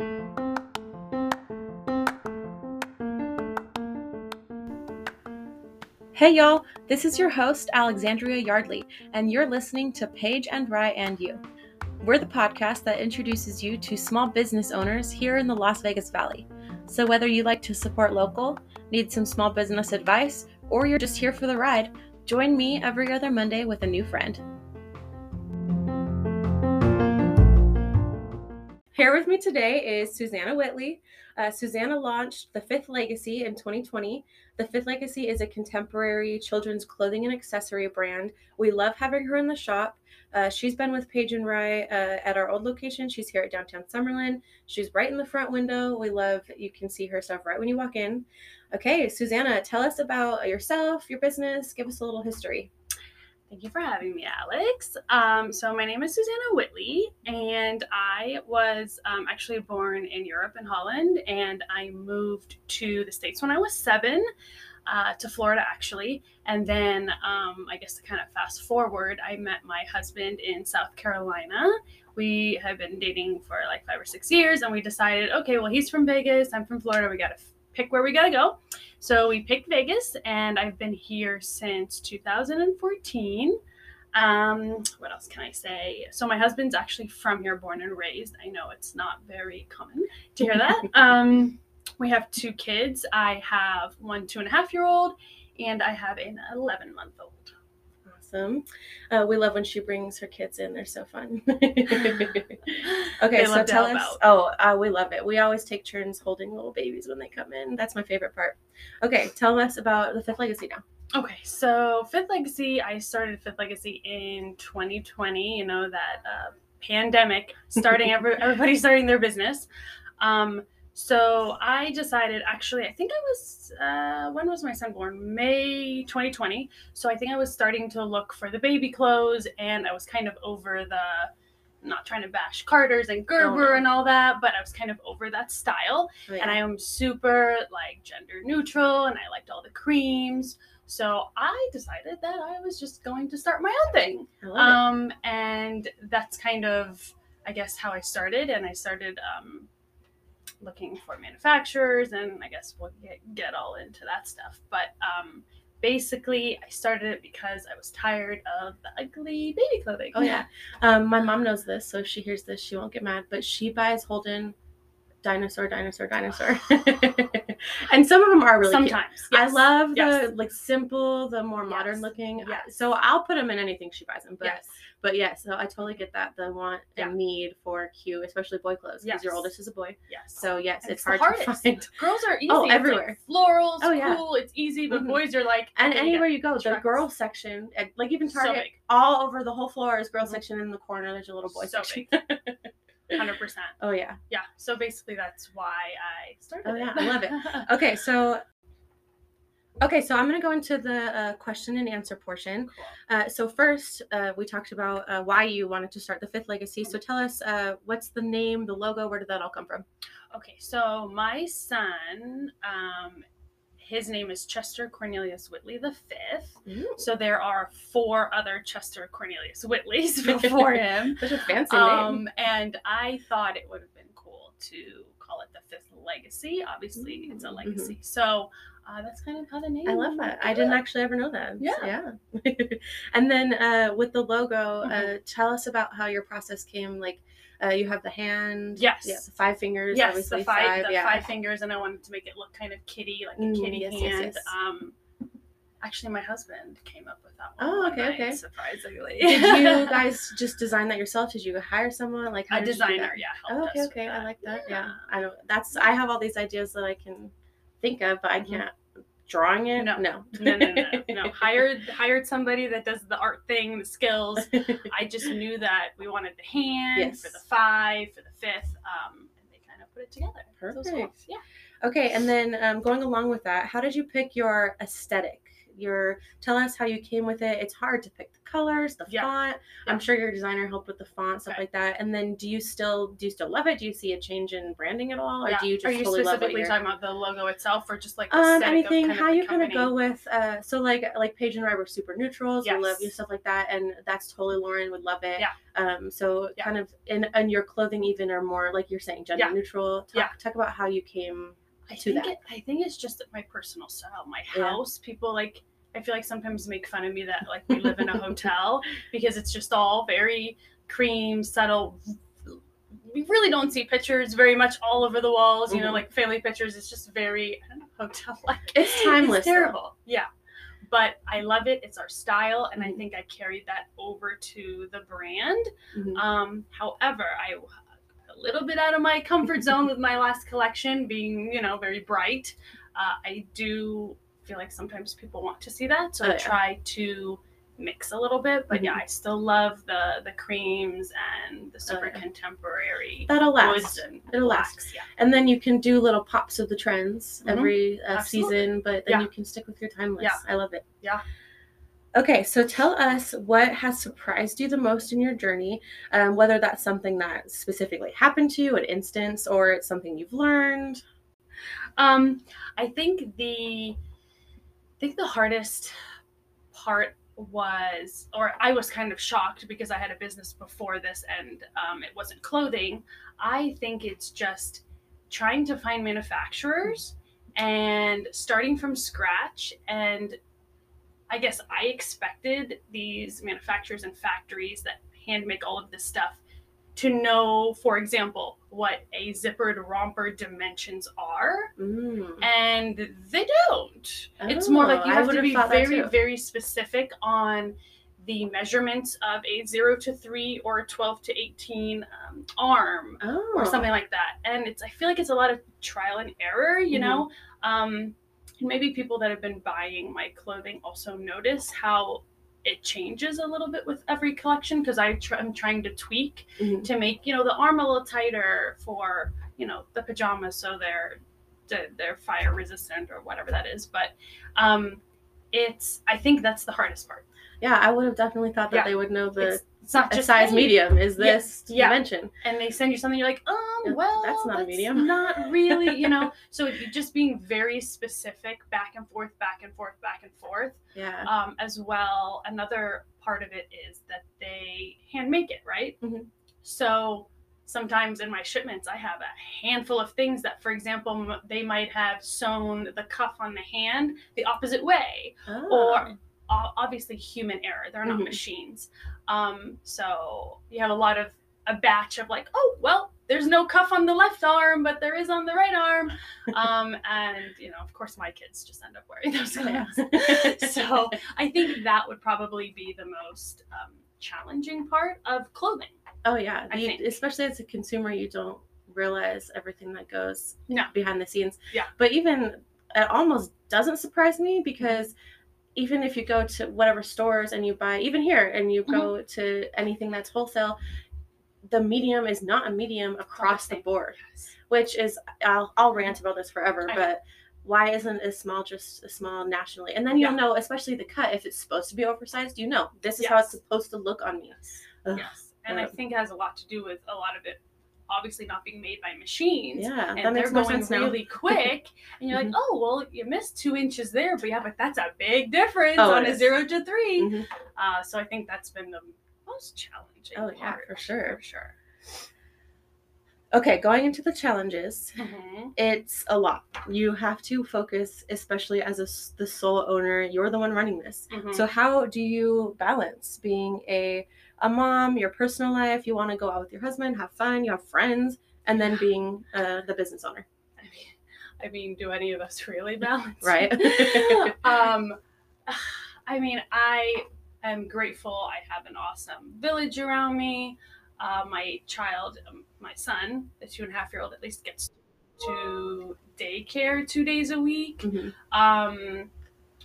Hey y'all, this is your host, Alexzandria Yardley, and you're listening to Paige and Rye and You. We're the podcast that introduces you to small business owners here in the Las Vegas Valley. So, whether you like to support local, need some small business advice, or you're just here for the ride, join me every other Monday with a new friend. Here with me today is Suzanna Whitley. Uh, Suzanna launched The Fifth Legacy in 2020. The Fifth Legacy is a contemporary children's clothing and accessory brand. We love having her in the shop. Uh, she's been with Paige and Rye uh, at our old location. She's here at downtown Summerlin. She's right in the front window. We love you can see her stuff right when you walk in. Okay, Suzanna, tell us about yourself, your business. Give us a little history. Thank you for having me, Alex. Um, so, my name is Suzanna Whitley, and I was um, actually born in Europe in Holland, and I moved to the States when I was seven, uh, to Florida actually. And then, um, I guess to kind of fast forward, I met my husband in South Carolina. We have been dating for like five or six years, and we decided, okay, well, he's from Vegas, I'm from Florida, we got to pick where we got to go. So we picked Vegas, and I've been here since 2014. Um, what else can I say? So my husband's actually from here, born and raised. I know it's not very common to hear that. um, we have two kids. I have one two and a half year old, and I have an 11 month old. Awesome. Uh, we love when she brings her kids in. They're so fun. okay, so tell us. out. Oh, uh, we love it. We always take turns holding little babies when they come in. That's my favorite part. Okay, tell us about the Fifth Legacy now. Okay, so Fifth Legacy, I started Fifth Legacy in 2020. You know that uh, pandemic starting every, everybody starting their business. Um, so I decided. Actually, I think I was. Uh, when was my son born? May 2020. So I think I was starting to look for the baby clothes, and I was kind of over the. Not trying to bash Carter's and Gerber no. and all that, but I was kind of over that style Oh, yeah. and I am super like gender neutral and I liked all the creams. So I decided that I was just going to start my own thing. I love Um, and that's kind of, I guess, how I started. And I started um, looking for manufacturers, and I guess we'll get, get all into that stuff. But um, basically, I started it because I was tired of the ugly baby clothing. Oh yeah. Um, my mom knows this, so if she hears this, she won't get mad. But she buys Holden dinosaur, dinosaur, dinosaur, and some of them are really cute. Sometimes. I yes. love the Yes. like simple, the more modern Yes. looking. Yes. So I'll put them in anything she buys them. But yes. But yeah, so I totally get that the want Yeah. and need for cute, especially boy clothes because your oldest is a boy. Yes. So yes, it's, it's hard to find. Girls are easy. Oh, It's, like, everywhere. florals, Oh, yeah. cool. It's easy, but Mhm. boys are like. And anywhere you go, the tracks. girl section, and, like even So Target, big. all over the whole floor is girl Mhm. section. In the corner, there's a little boy So section. Hundred percent. oh yeah. Yeah. So basically, that's why I started. Oh, it. yeah, I love it. Okay, so okay, so I'm gonna go into the uh, question and answer portion. Uh, so first, uh, we talked about uh, why you wanted to start the Fifth Legacy. So tell us, uh, what's the name, the logo, where did that all come from? Okay, so my son, um, his name is Chester Cornelius Whitley the fifth. So there are four other Chester Cornelius Whitleys before him. Such a fancy name. Um, and I thought it would have been cool to call it the fifth legacy. Obviously, it's a Mm, legacy. So uh, that's kind of how the name. I love that. I didn't actually ever know that. Yeah. Yeah. and then uh, with the logo, uh, Mhm. tell us about how your process came. Like, uh, you have the hand. Yes. Yeah, the five fingers. Yes, the five, the yeah. five fingers, and I wanted to make it look kind of kitty, like a Mm, kitty yes, yes, hand. yes. Um, actually, my husband came up with that one. Oh, okay, night, okay. Surprisingly, Did you guys just design that yourself? Did you hire someone? Like how a did you do that? designer? Yeah. Oh, okay, okay. I like that. Yeah. I know that's I have all these ideas that I can think of, but I Mhm. can't drawing it. No. No. no, no, no, no. Hired hired somebody that does the art thing, the skills. I just knew that we wanted the hand Yes. for the five, for the fifth, um, and they kind of put it together. So. Perfect. Yeah. okay, and then um, going along with that, how did you pick your aesthetic? Your tell us how you came with it. It's hard to pick the colors, the Yeah. font. Yeah. I'm sure your designer helped with the font, stuff Okay. like that. And then do you still do you still love it? Do you see a change in branding at all, or Yeah. do you just Are you totally specifically talking about the logo itself, or just like the um, anything of kind how you kind of go with uh so like like Paige and I were super neutrals we love you stuff like that and that's totally Lauren would love it Yeah. um so Yeah. kind of in and your clothing even are more like you're saying gender Yeah. neutral talk, Yeah. talk about how you came I to think that. It, I think it's just my personal style. My house, people like. I feel like sometimes make fun of me that like we live in a hotel because it's just all very cream, subtle. We really don't see pictures very much all over the walls. You know, Mhm. like family pictures. It's just very know, hotel-like. It's timeless, It's though. terrible. Yeah, but I love it. It's our style, and I Mhm. think I carried that over to the brand. Mhm. Um, however, I a little bit out of my comfort zone with my last collection being, you know, very bright. Uh, I do feel like sometimes people want to see that, so Oh, I yeah. try to mix a little bit. But yeah, Mhm. I still love the the creams and the super yeah. contemporary that'll last It'll last. blacks. Yeah, and then you can do little pops of the trends Mhm. every uh, season but then Yeah. you can stick with your timeless Yeah. I love it Yeah. Okay, so tell us what has surprised you the most in your journey, um, whether that's something that specifically happened to you, an instance, or it's something you've learned. Um, I think the I think the hardest part was, or I was kind of shocked because I had a business before this and um, it wasn't clothing. I think it's just trying to find manufacturers and starting from scratch. And I guess I expected these manufacturers and factories that hand make all of this stuff to know, for example, what a zippered romper dimensions are Mm. and they don't. it's more Oh, like you have to be very, very specific on the measurements of a zero to three or a twelve to eighteen um, arm Oh, or something like that. And it's I feel like it's a lot of trial and error, you Mm-hmm. know. Um, and maybe people that have been buying my clothing also notice how it changes a little bit with every collection because I tr- I'm trying to tweak Mhm. to make you know the arm a little tighter for you know the pajamas so they're they're, they're fire resistant or whatever that is but um it's i think that's the hardest part Yeah, I would have definitely thought that Yeah. they would know the it's, it's not a just size hey, medium is Yeah, this yeah. dimension. and they send you something you're like um Yeah, well that's not a medium." not really you know so just being very specific back and forth back and forth back and forth Yeah. um, as well. Another part of it is that they hand make it, right? Mhm. So sometimes in my shipments, I have a handful of things that, for example, m- they might have sewn the cuff on the hand the opposite way, Oh. or obviously human error. They're not Mhm. machines. Um, so you have a lot of a batch of like, oh well, there's no cuff on the left arm, but there is on the right arm. Um, and you know, of course, my kids just end up wearing those clothes. so I think that would probably be the most um, challenging part of clothing. oh yeah, I You- especially as a consumer, you don't realize everything that goes No. behind the scenes. Yeah. But even it almost doesn't surprise me because even if you go to whatever stores and you buy even here and you go Mm-hmm. to anything that's wholesale, the medium is not a medium across the board, which is I'll I'll rant about this forever, I know. but why isn't a small just a small nationally? And then you'll Yeah. know, especially the cut, if it's supposed to be oversized, you know, this is how it's supposed to look on me. Ugh. Yes, and I think it has a lot to do with a lot of it, obviously not being made by machines. Yeah, And they're going really quick, and you're Mhm. like, "Oh, well, you missed two inches there, but yeah, but that's a big difference Oh, on a is. zero to 3 Mhm. Uh, so I think that's been the most challenging. Oh, yeah, part, for sure. for sure. Okay, going into the challenges, Mhm. it's a lot. You have to focus, especially as a the sole owner. You're the one running this. Mhm. So how do you balance being a a mom, your personal life? You want to go out with your husband, have fun, you have friends, and then being uh, the business owner, I mean, I mean, do any of us really balance? right? um, I mean, I am grateful. I have an awesome village around me. Uh, my child, um, my son, the two and a half year old, at least gets to daycare two days a week Mhm. um,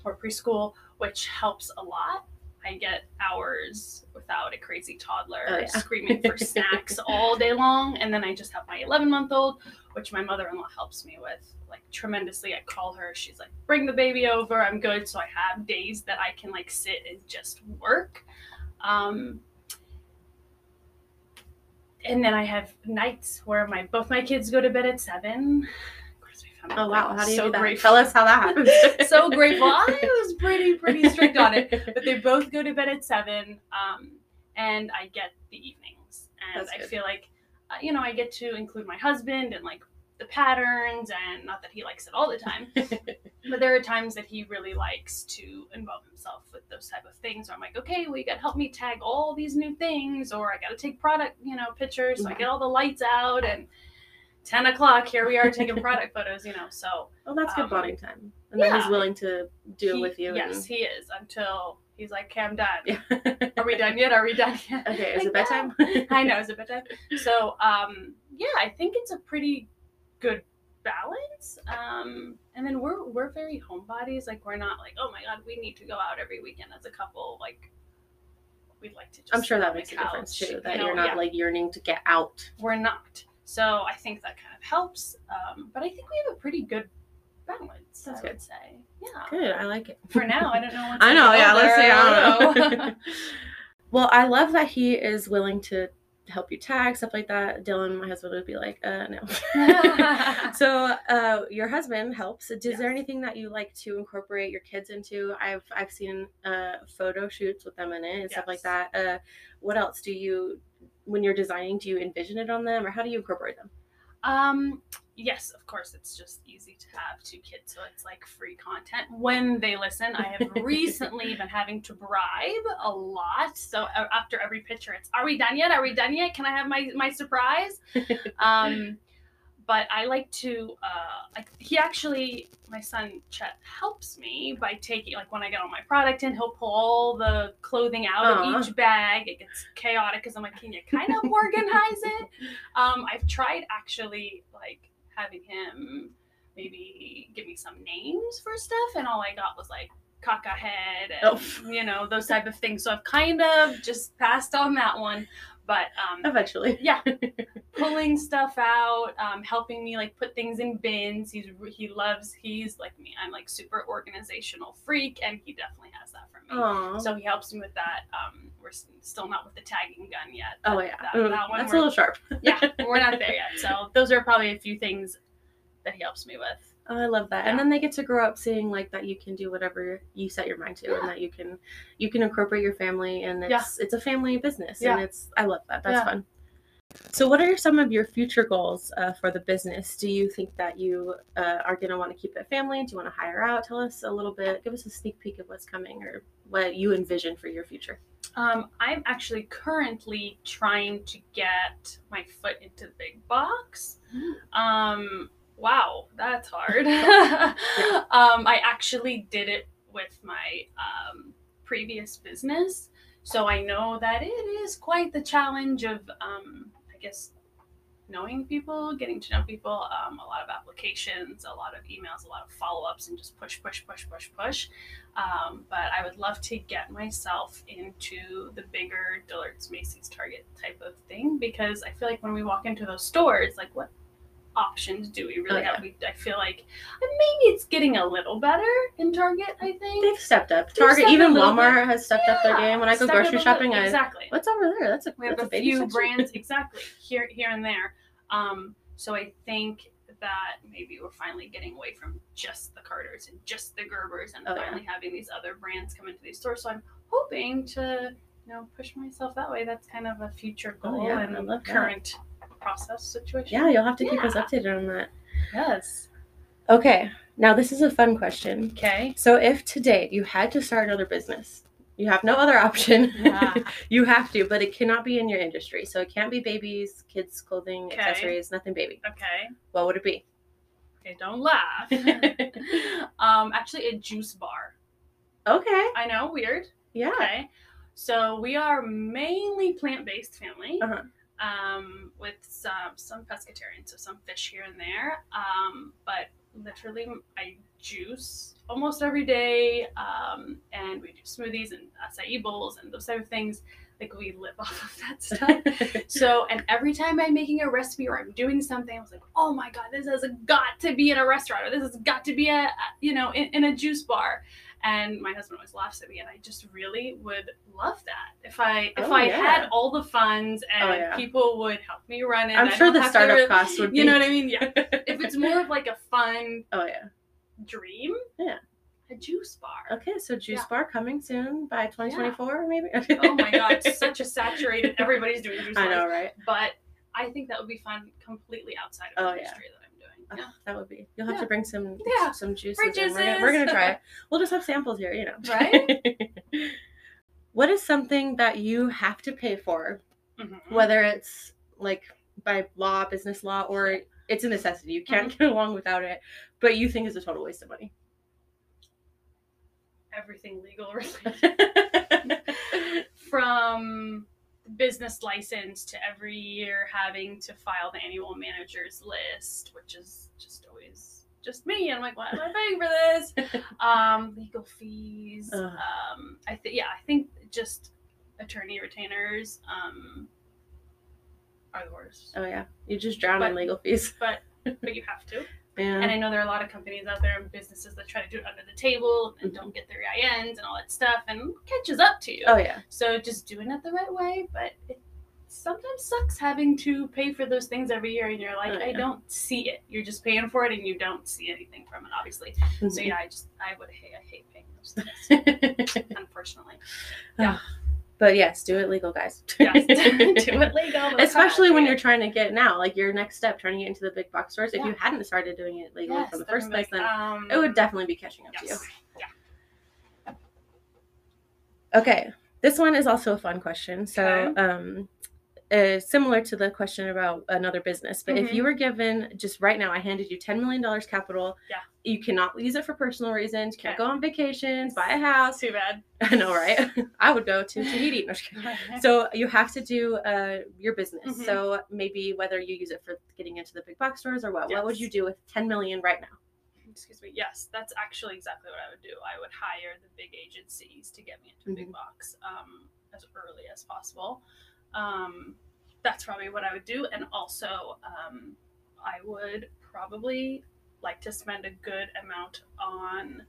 or preschool, which helps a lot. I get hours without a crazy toddler Oh, yeah. screaming for snacks all day long. And then I just have my 11 month old, which my mother in law helps me with like tremendously. I call her, she's like, bring the baby over, I'm good. So I have days that I can like sit and just work. Um, and then I have nights where my both my kids go to bed at seven. Of course, my family- Oh wow, how do you so do that? grateful. Tell us how that happens. so grateful. I was pretty pretty strict on it, but they both go to bed at seven, um, and I get the evenings, and I feel like, uh, you know, I get to include my husband and like the patterns, and not that he likes it all the time, but there are times that he really likes to involve himself with those type of things. Where I'm like, okay, well, you got to help me tag all these new things, or I got to take product, you know, pictures. So I get all the lights out and. 10 o'clock here we are taking product photos you know so oh, that's good Um, bonding time, and then he's willing to do it with you. Yes, he is until he's like, "Okay, I'm done. yeah. Are we done yet? Are we done yet?" okay, is Like, it bedtime? "Yeah." I know, is it bedtime? So, um, yeah, I think it's a pretty good balance. Um, and then we're we're very homebodies. Like, we're not like, oh my god, we need to go out every weekend as a couple. Like, we'd like to. just I'm sure that makes a difference too. you That know? you're not Yeah, like yearning to get out. we're not. So I think that kind of helps. Um, but I think we have a pretty good balance. That's I good. would say, yeah. Good, I like it. For now, I don't know. I know, get yeah. Let's older, say I don't know. well, I love that he is willing to help you tag stuff like that. Dylan, my husband, would be like, uh, no. so, uh, your husband helps. Is Yes. there anything that you like to incorporate your kids into? I've I've seen uh, photo shoots with them in it and stuff like that. Uh, what else do you, when you're designing, do you envision it on them, or how do you incorporate them? Um, yes, of course, it's just easy to have two kids, so it's like free content when they listen. I have recently been having to bribe a lot, so uh, after every picture, it's "Are we done yet? Are we done yet? Can I have my my surprise?" um, but I like to. Uh, like he actually, my son Chet helps me by taking like when I get all my product in, he'll pull all the clothing out Aw. of each bag. It gets chaotic because I'm like, can you kind of organize it? Um, I've tried actually like having him maybe give me some names for stuff, and all I got was like caca head and Oh. you know those type of things. So I've kind of just passed on that one. But um, Eventually. yeah, pulling stuff out, um, helping me like put things in bins. He's he loves. He's like me. I'm like super organizational freak, and he definitely has that from me. Aww. So he helps me with that. Um, we're still not with the tagging gun yet. oh yeah, that, Mm, that one that's a little sharp. yeah, we're not there yet. So those are probably a few things that he helps me with. Oh, I love that. Yeah. And then they get to grow up seeing like that you can do whatever you set your mind to Yeah. and that you can you can incorporate your family and it's it's a family business Yeah. and it's I love that. That's Yeah. fun. So what are some of your future goals uh, for the business? Do you think that you uh, are going to want to keep it family? Do you want to hire out? Tell us a little bit. Give us a sneak peek of what's coming or what you envision for your future. Um, I'm actually currently trying to get my foot into the big box. Um, wow, that's hard. um, I actually did it with my um, previous business, so I know that it is quite the challenge of, um, I guess, knowing people, getting to know people, um, a lot of applications, a lot of emails, a lot of follow ups, and just push, push, push, push, push. Um, but I would love to get myself into the bigger Dillard's, Macy's, Target type of thing because I feel like when we walk into those stores, like what options do we really Oh, yeah. have? We, I feel like maybe it's getting a little better in Target. I think They've stepped up. They've Target, stepped even a Walmart has stepped up their game. When I go grocery shopping, little- I exactly. what's over there? That's a we have that's a few section. brands exactly here here and there um so i think that maybe we're finally getting away from just the carters and just the gerbers and Oh, yeah. finally having these other brands come into these stores so i'm hoping to you know push myself that way that's kind of a future Oh, goal yeah, I and love that. Process situation Yeah, you'll have to keep us updated on that. yes Okay, now this is a fun question. okay So, if today you had to start another business, you have no other option. Yeah. you have to, but it cannot be in your industry. So, it can't be babies, kids' clothing, Okay. accessories, nothing baby. okay What would it be? okay don't laugh um actually a juice bar Okay, i know weird yeah. Okay. So we are mainly plant-based family, Uh-huh. Um, with some some pescatarian, so some fish here and there. Um, but literally I juice almost every day, um, and we do smoothies and acai bowls and those type of things. Like we live off of that stuff. so, and every time I'm making a recipe or I'm doing something, I was like, oh my god, this has got to be in a restaurant, or this has got to be a, you know, in, in a juice bar. And my husband always laughs at me, and I just really would love that if I if Oh, I yeah. had all the funds oh, and Oh, yeah. people would help me run it. I'm I sure the startup re- costs would be. You know what I mean? Yeah. if it's more of like a fun oh yeah. dream, Yeah. a juice bar. Okay, so juice Yeah. bar coming soon by 2024, maybe. Oh my god, such a saturated. Everybody's doing juice I bars, know, right? but I think that would be fun completely outside of Oh, the industry I'm Oh, that would be. You'll have Yeah. to bring some Yeah. some juices. In. We're, gonna, we're gonna try it. We'll just have samples here, you know. Right? what is something that you have to pay for. Mhm. whether it's like by law, business law, or it's a necessity. You can't Mm-hmm. get along without it, but you think is a total waste of money. Everything legal related. From business license to every year having to file the annual manager's list, which is just always just me. And I'm like, why am I paying for this? um, legal fees. Ugh. Um, I think yeah, I think just attorney retainers um, are the worst. oh yeah, you just drown in legal fees. But but you have to. Yeah. And I know there are a lot of companies out there and businesses that try to do it under the table and Mhm. don't get their EINs and all that stuff and catches up to you. oh yeah. So just doing it the right way, but it sometimes sucks having to pay for those things every year and you're like, Oh, I don't see it. You're just paying for it and you don't see anything from it, obviously. So Mm-hmm. yeah, I just I would hate I hate paying those things, unfortunately. Yeah. But yes, do it legal, guys. Yes. do it legal. Especially when you're trying to get now, like your next step, trying to get into the big box stores. If Yeah. you hadn't started doing it legally Yes, from the first place, like, then um, it would definitely be catching up to you. Yeah. Okay, this one is also a fun question. So, Okay. um, uh, similar to the question about another business, but if Mhm. you were given just right now, I handed you ten million dollars capital. Yeah. You cannot use it for personal reasons. Can't Okay. go on vacations, buy a house. Too bad. I know, right? I would go to Tahiti. No, so you have to do uh, your business. Mhm. So maybe whether you use it for getting into the big box stores or what, what would you do with ten million right now? excuse me yes that's actually exactly what i would do i would hire the big agencies to get me into a big box um, as early as possible um, that's probably what i would do and also um, i would probably like to spend a good amount on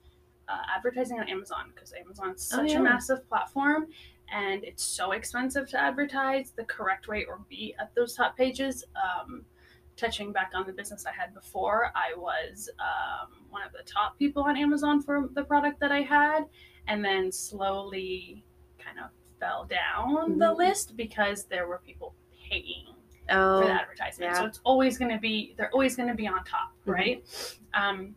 uh, advertising on amazon because amazon's Oh, such yeah. a massive platform and it's so expensive to advertise the correct way or be at those top pages um, touching back on the business I had before, I was um, one of the top people on Amazon for the product that I had, and then slowly kind of fell down the Mhm. list because there were people paying Oh, for the advertisement. So it's always going to be they're always going to be on top, Mhm. right? Um,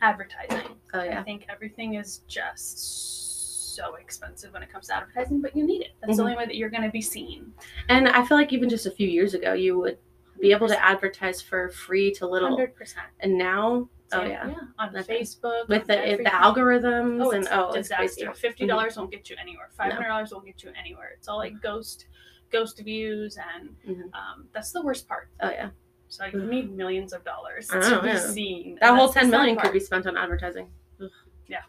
advertising. oh yeah. I think everything is just so expensive when it comes to advertising, but you need it. That's Mhm. the only way that you're going to be seen. And I feel like even just a few years ago, you would be able to advertise for free to little, Hundred percent. and now, oh yeah, on Nothing. Facebook with on the the algorithms Oh, and oh, a it's crazy. Fifty dollars won't get you anywhere. Five No. dollars won't get you anywhere. It's all like ghost, ghost views, and Mhm. um, that's the worst part. Oh yeah, So you need millions of dollars I to be yeah. seen. that whole ten million the ten sad million could be spent on advertising. Ugh. Yeah.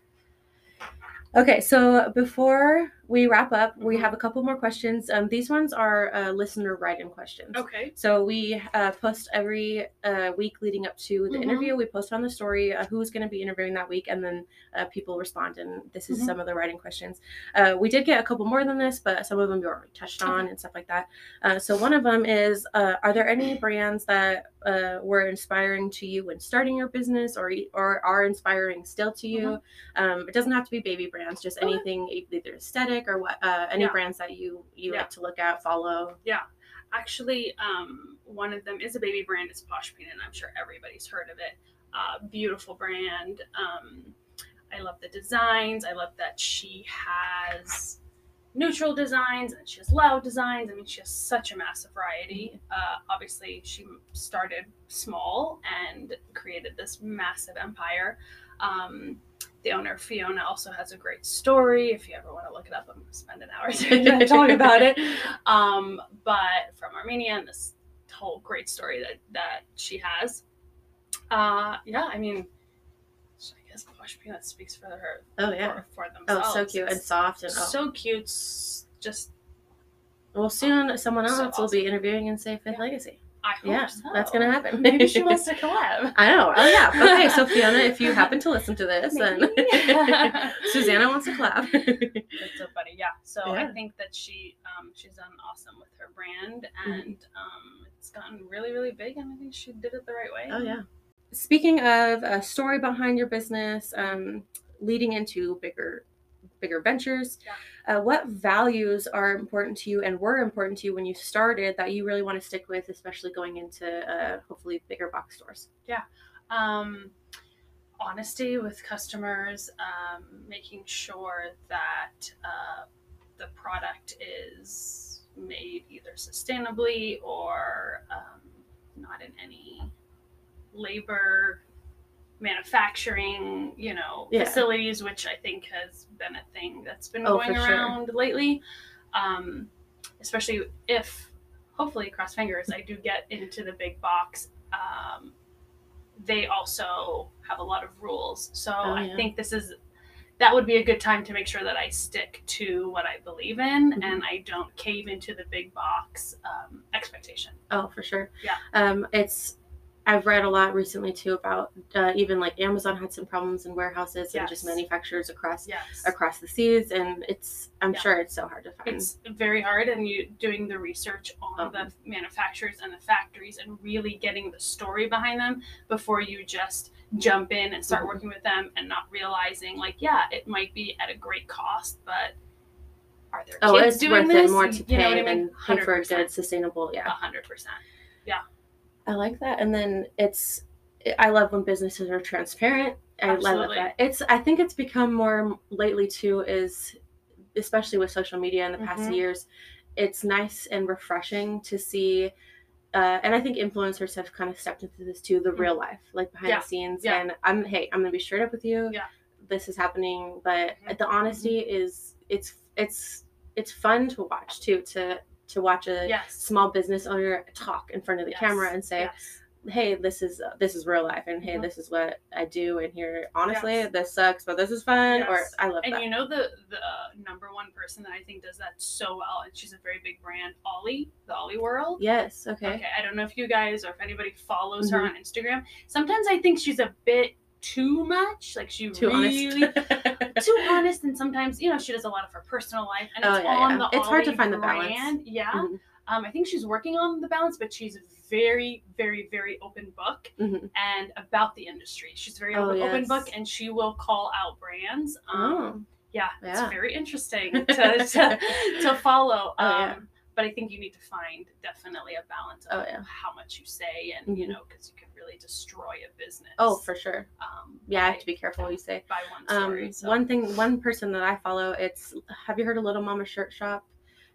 Okay, so before we wrap up, we Mhm. have a couple more questions. Um, these ones are uh, listener write-in questions. Okay. So we uh, post every uh, week leading up to the Mhm. interview. We post on the story uh, who's going to be interviewing that week, and then uh, people respond. And this is Mhm. some of the writing questions. Uh, we did get a couple more than this, but some of them you already touched on Okay. and stuff like that. Uh, so one of them is: uh, Are there any brands that uh, were inspiring to you when starting your business, or or are inspiring still to you? Um, it doesn't have to be baby brands, just anything either aesthetic or what. Uh, any Yeah. brands that you you Yeah. like to look at, follow. Yeah, actually, um, one of them is a baby brand. It's Posh Peanut. I'm sure everybody's heard of it. Uh, beautiful brand. Um, I love the designs. I love that she has neutral designs and she has loud designs. I mean, she has such a massive variety. Uh, obviously, she started small and created this massive empire. Um, the owner Fiona also has a great story. If you ever want to look it up, I'm going to spend an hour to talk about it. Um, but from Armenia and this whole great story that that she has. Uh, yeah, I mean, because Posh Peanut speaks for her Oh yeah. for, for Oh, so cute and soft and oh. so cute. Just well, soon someone else So will be interviewing in Say Fifth Yeah. Legacy. I hope Yeah, so. that's gonna happen. Maybe she wants to collab. I know. Oh yeah. Okay, so Fiona, if you happen to listen to this, Maybe. Suzanna wants to collab. That's so funny. Yeah. So I think that she um, she's done awesome with her brand, Mm-hmm. and um, it's gotten really, really big, and I think she did it the right way. oh yeah. Speaking of a story behind your business, um, leading into bigger, bigger ventures, uh, what values are important to you and were important to you when you started that you really want to stick with, especially going into uh, hopefully bigger box stores? Yeah. Um, honesty with customers, um, making sure that uh, the product is made either sustainably or um, not in any labor manufacturing, you know, Yeah. facilities, which I think has been a thing that's been Oh, going for sure. around lately. Um, especially if, hopefully, cross fingers, I do get into the big box. Um, they also have a lot of rules. So Oh, I think this is that would be a good time to make sure that I stick to what I believe in Mhm. and I don't cave into the big box um, expectation. Oh, for sure. Yeah. Um, it's I've read a lot recently too about uh, even like Amazon had some problems in warehouses and just manufacturers across Yes. across the seas, and it's I'm Yeah. sure it's so hard to find. It's very hard, and you doing the research on Oh. the manufacturers and the factories, and really getting the story behind them before you just jump in and start Mhm. working with them, and not realizing like, yeah, it might be at a great cost, but are there oh, kids it's doing worth this? it more to You know pay I mean? than pay for a good sustainable. A Yeah, hundred percent. I like that. And then it's I love when businesses are transparent. I love that. It's I think it's become more lately too is especially with social media in the past Mhm. years. It's nice and refreshing to see. Uh, and I think influencers have kind of stepped into this too, the real life, like behind. Yeah. the scenes. Yeah. And I'm, hey, I'm gonna be straight up with you. Yeah. This is happening, but Mhm. the honesty is, it's, it's, it's fun to watch too. To to watch a Yes. small business owner talk in front of the Yes. camera and say, Yes. hey this is this is real life and hey Mhm. this is what i do and here honestly this sucks but this is fun or i love And that you know the the uh, number one person that I think does that so well, and she's a very big brand, Ollie, the Ollie World. yes okay, Okay, I don't know if you guys or if anybody follows her Mhm. on Instagram. Sometimes I think she's a bit too much. Like she too really honest too honest, and sometimes you know she does a lot of her personal life, and Oh, it's yeah, on yeah. the It's hard to find the balance. brand. Yeah, Mhm. um, I think she's working on the balance, but she's very, very, very open book Mhm. and about the industry. She's very Oh, open, open yes. book, and she will call out brands. Um, oh yeah, Yeah. it's very interesting to, to, to follow. Oh, um, yeah. But I think you need to find definitely a balance of Oh, yeah. how much you say, and you Mhm. know, because you can really destroy a business. oh for sure um, yeah i have to be careful what you say by one um story. so. one thing one person that i follow it's have you heard of little mama shirt shop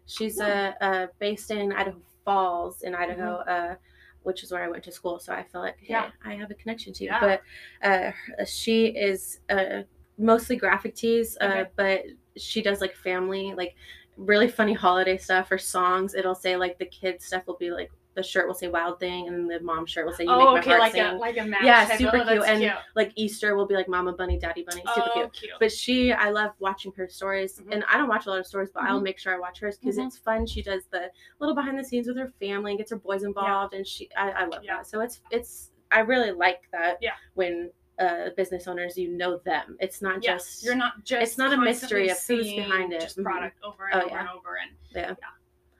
she's uh, uh based in idaho falls in idaho uh which is where i went to school so i feel like hey, Mm-hmm. Yeah. i have a connection to you Yeah. but uh she is uh mostly graphic tees uh Okay. but she does like family like really funny holiday stuff or songs it'll say like the kids stuff will be like the shirt will say wild thing and the mom shirt will say you oh, make okay, my heart like sing a like a match. Yeah, super oh, cute, and cute. like easter will be like mama bunny daddy bunny super oh, cute cute. but she i love watching her stories Mhm. and i don't watch a lot of stories but i'll Mhm. make sure i watch hers because Mhm. it's fun she does the little behind the scenes with her family and gets her boys involved and she i, I love Yeah. that so it's it's i really like that Yeah. when uh business owners you know them it's not yes, just you're not just. it's not a mystery of who's behind it. Just Mhm. product over and Oh, over yeah. and over, and yeah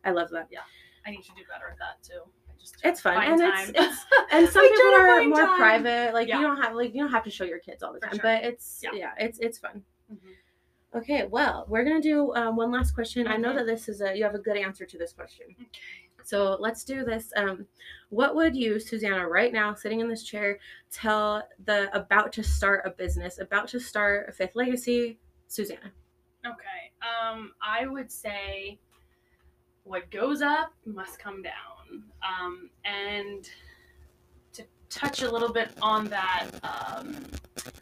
i love that I need to do better at that too. I just It's fun, and time. it's- it's- and some people are more time. private like Yeah. you don't have like you don't have to show your kids all the For time sure. but it's Yeah. yeah. it's it's fun Mhm. Okay, well, we're gonna do um, one last question. I know Mhm. that this is a you have a good answer to this question. Okay. So let's do this. Um, what would you, Suzanna, right now, sitting in this chair, tell the about to start a business, about to start a fifth legacy, Suzanna? Okay. Um, I would say what goes up must come down. Um, and to touch a little bit on that, um,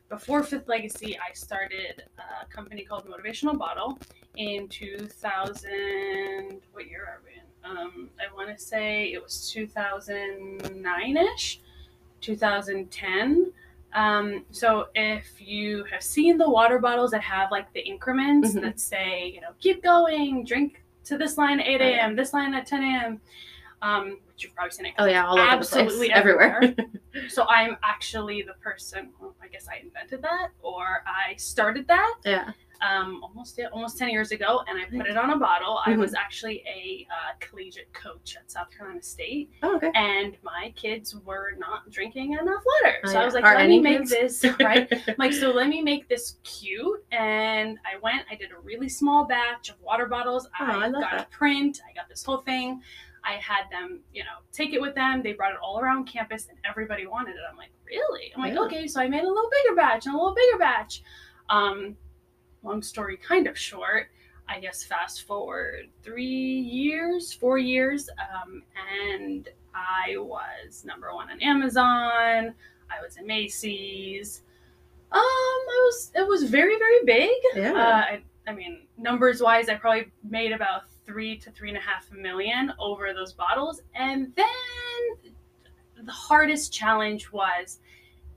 before Fifth Legacy, I started a company called Motivational Bottle in 2000. What year are we in? Um, I want to say it was 2009 ish, 2010. Um, so if you have seen the water bottles that have like the increments Mhm. that say, you know, keep going, drink to this line at 8 Oh, yeah. a.m., this line at 10 a.m., um, which you've probably seen it. Oh yeah, all over absolutely the place, everywhere. So I'm actually the person. Well, I guess I invented that, or I started that yeah. Um, almost almost ten years ago, and I put it on a bottle. I Mhm. was actually a uh, collegiate coach at South Carolina State, Oh okay. and my kids were not drinking enough water. So yeah. I was like, let me make kids? this right. Like, so let me make this cute. And I went, I did a really small batch of water bottles. Oh, I love got that. a print, I got this whole thing. I had them, you know, take it with them. They brought it all around campus and everybody wanted it. I'm like, really? I'm like, okay. So I made a little bigger batch and a little bigger batch. Um, long story kind of short. I guess fast forward three years, four years, um, and I was number one on Amazon. I was in Macy's. Um, I was it was very very big. Yeah. Uh, I, I mean, numbers wise, I probably made about three to three and a half million over those bottles, and then the hardest challenge was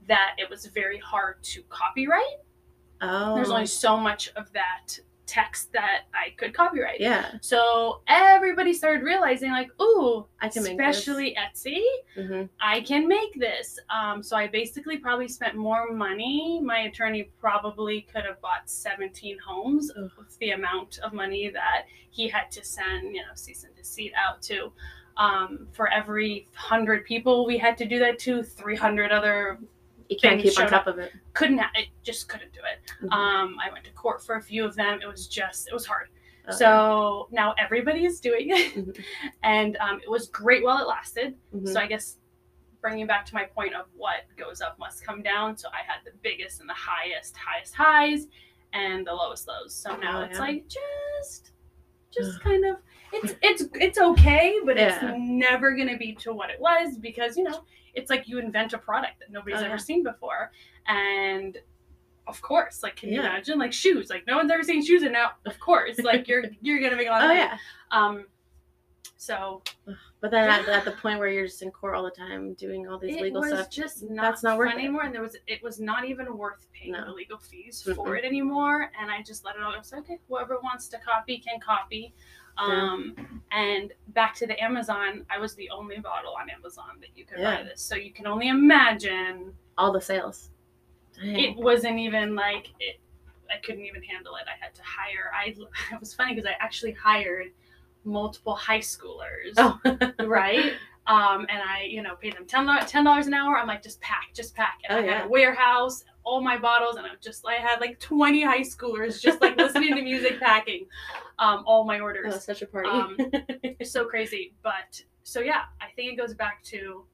that it was very hard to copyright. Oh. There's only so much of that text that I could copyright. yeah. So everybody started realizing, like, ooh, I can make this. especially Etsy, hmm I can make this. Um, so I basically probably spent more money. My attorney probably could have bought 17 homes Ugh. with the amount of money that he had to send, you know, cease and desist out to. Um, for every hundred people we had to do that to, 300 other You can't keep on top of it. couldn't. It just couldn't do it. Mhm. Um, I went to court for a few of them. It was just, it was hard. Oh, So now everybody is doing it, Mhm. and um, it was great while it lasted. Mhm. So I guess bringing back to my point of what goes up must come down. So I had the biggest and the highest, highest highs, and the lowest lows. So now Oh, it's yeah. like just, just kind of it's it's it's okay, but Yeah. it's never gonna be to what it was because you know it's like you invent a product that nobody's Oh, ever yeah. seen before, and of course, like can you imagine like shoes? Like no one's ever seen shoes, and now of course, like you're you're gonna make a lot of Oh money. yeah. Um, so But then at, Yeah. at the point where you're just in court all the time doing all these it legal stuff, just not, that's not worth anymore, and there was it was not even worth paying No. the legal fees for it anymore. And I just let it all go. So okay, whoever wants to copy can copy. Um, and back to the Amazon, I was the only bottle on Amazon that you could Yeah. buy this. So you can only imagine all the sales. Dang. it wasn't even like it. I couldn't even handle it. I had to hire. I it was funny because I actually hired multiple high schoolers oh. right? Um, and I, you know, paid them ten dollars an hour. I'm like, just pack, just pack. And Oh, I had a warehouse, all my bottles, and I'm just, I had like 20 high schoolers just like listening to music, packing, um, all my orders. was such a party. Um, It's so crazy, but so yeah, I think it goes back to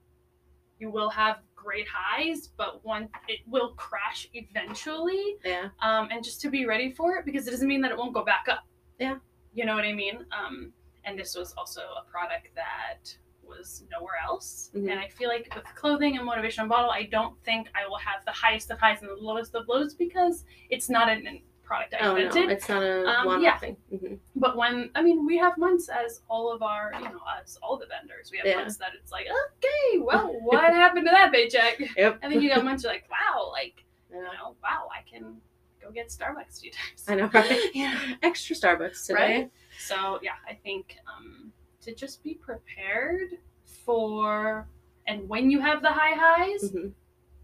you will have great highs, but one it will crash eventually yeah. um, and just to be ready for it because it doesn't mean that it won't go back up. Yeah. You know what I mean? Um, and this was also a product that was nowhere else. Mhm. And I feel like with clothing and motivational bottle, I don't think I will have the highest of highs and the lowest of lows because it's not an, product I Oh no, it's not a Um, one yeah. thing. hmm But when I mean, we have months as all of our, you know, as all the vendors, we have Yeah. months that it's like, okay, well, what happened to that paycheck? Yep. And then you got months you're like, wow, like Yeah. you know, wow, I can go get Starbucks a few times. I know, right? yeah. Extra Starbucks today. Right? So yeah, I think um, to just be prepared for and when you have the high highs, Mhm.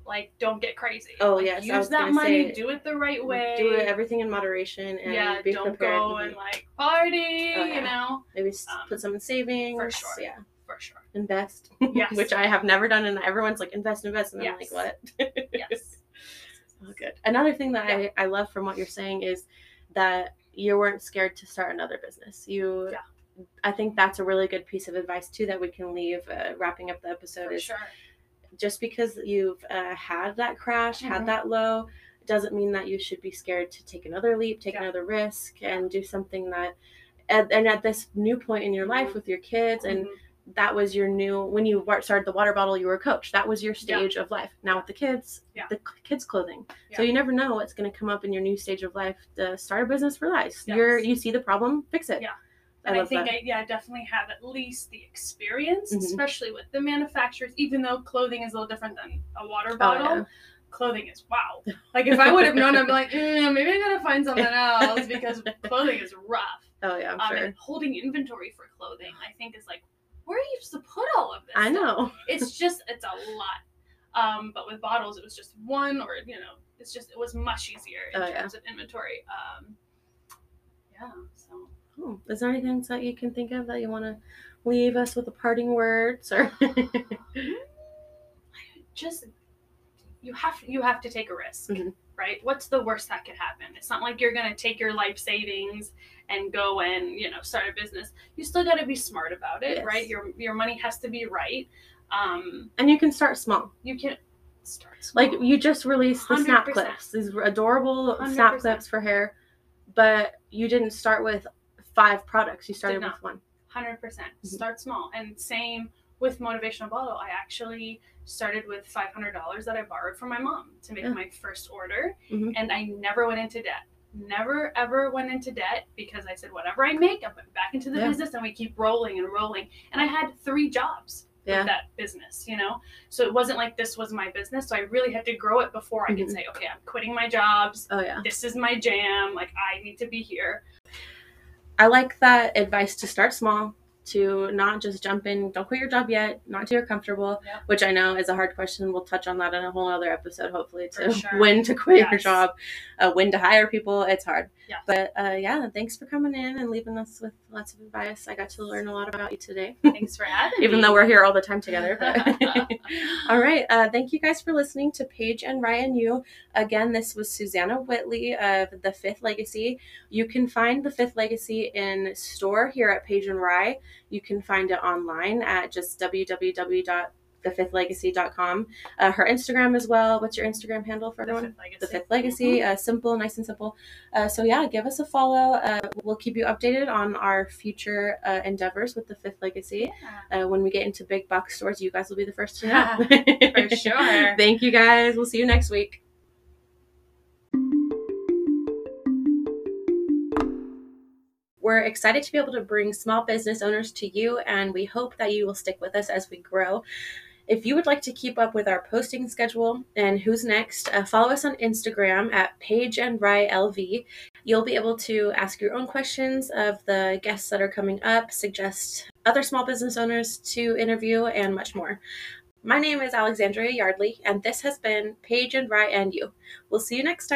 like don't get crazy. Oh, Like, yes, use that money, say, do it the right way. Do it, everything in moderation and yeah, be don't prepared. go and like party, Oh, yeah. you know, Maybe um, put some in savings. for sure. Yeah. for sure. Invest. Yes. Which I have never done, and everyone's like invest, invest, and I'm like, what? Yes. Oh, good. Another thing that Yeah. I, I love from what you're saying is that you weren't scared to start another business. You, Yeah. I think that's a really good piece of advice too that we can leave uh, wrapping up the episode For is sure. just because you've uh, had that crash, Mhm. had that low, doesn't mean that you should be scared to take another leap, take Yeah. another risk, and do something that. And, and at this new point in your life Mhm. with your kids, and Mhm. that was your new when you started the water bottle, you were a coach. That was your Yeah. stage of life. Now with the kids, Yeah. the kids clothing. So you never know what's going to come up in your new stage of life. To start a business for life. Yes. You're you see the problem, fix it. Yeah. I and I, love think that. I yeah definitely have at least the experience, Mhm. especially with the manufacturers. Even though clothing is a little different than a water Oh, bottle, yeah. clothing is wow. Like if I would have known, I'd be like, mm, maybe I gotta find something else because clothing is rough. Oh yeah, I'm Um, sure. holding inventory for clothing, I think, is like, where are you supposed to put all of this? I know. It's just, it's a lot. Um, but with bottles, it was just one, or you know, it's just, it was much easier in Oh, yeah. terms of inventory. Um, yeah. Oh, is there anything that you can think of that you want to leave us with a parting words or? just you have you have to take a risk Mhm. right what's the worst that could happen it's not like you're going to take your life savings and go and you know start a business you still got to be smart about it Yes. right your your money has to be right um and you can start small. you can start small. Like you just released the snap 100%. clips, these adorable snap 100%. clips for hair, but you didn't start with five products. You started with one. 100% Mhm. start small and same with motivational bottle i actually started with $500 that i borrowed from my mom to make Yeah. my first order Mhm. and i never went into debt never ever went into debt because i said whatever i make i'm back into the Yeah. business and we keep rolling and rolling and i had three jobs Yeah. with that business you know so it wasn't like this was my business so i really had to grow it before i Mhm. could say okay i'm quitting my jobs Oh yeah. this is my jam like i need to be here I like that advice to start small, to not just jump in, don't quit your job yet, not till you're comfortable, Yep. which I know is a hard question. We'll touch on that in a whole other episode, hopefully, to sure. when to quit your job, uh, when to hire people. It's hard. Yes. But uh, yeah, thanks for coming in and leaving us with lots of advice. I got to learn a lot about you today, thanks for having me even though we're here all the time together. But all right. Uh, thank you guys for listening to Paige and Rye and You. Again, this was Suzanna Whitley of The Fifth Legacy. You can find The Fifth Legacy in store here at Paige and Rye. You can find it online at just www www.thefifthlegacy.com. Uh, her Instagram as well. What's your Instagram handle for The everyone? Fifth Legacy. The Fifth Legacy. Uh, simple, nice and simple. Uh, so yeah, give us a follow. Uh, we'll keep you updated on our future uh, endeavors with The Fifth Legacy. Yeah. Uh, when we get into big box stores, you guys will be the first to know. For sure. Thank you guys. We'll see you next week. We're excited to be able to bring small business owners to you, and we hope that you will stick with us as we grow. If you would like to keep up with our posting schedule and who's next, uh, follow us on Instagram at Paige and Rye LV. You'll be able to ask your own questions of the guests that are coming up, suggest other small business owners to interview, and much more. My name is Alexzandria Yardley, and this has been Paige and Rye and You. We'll see you next time.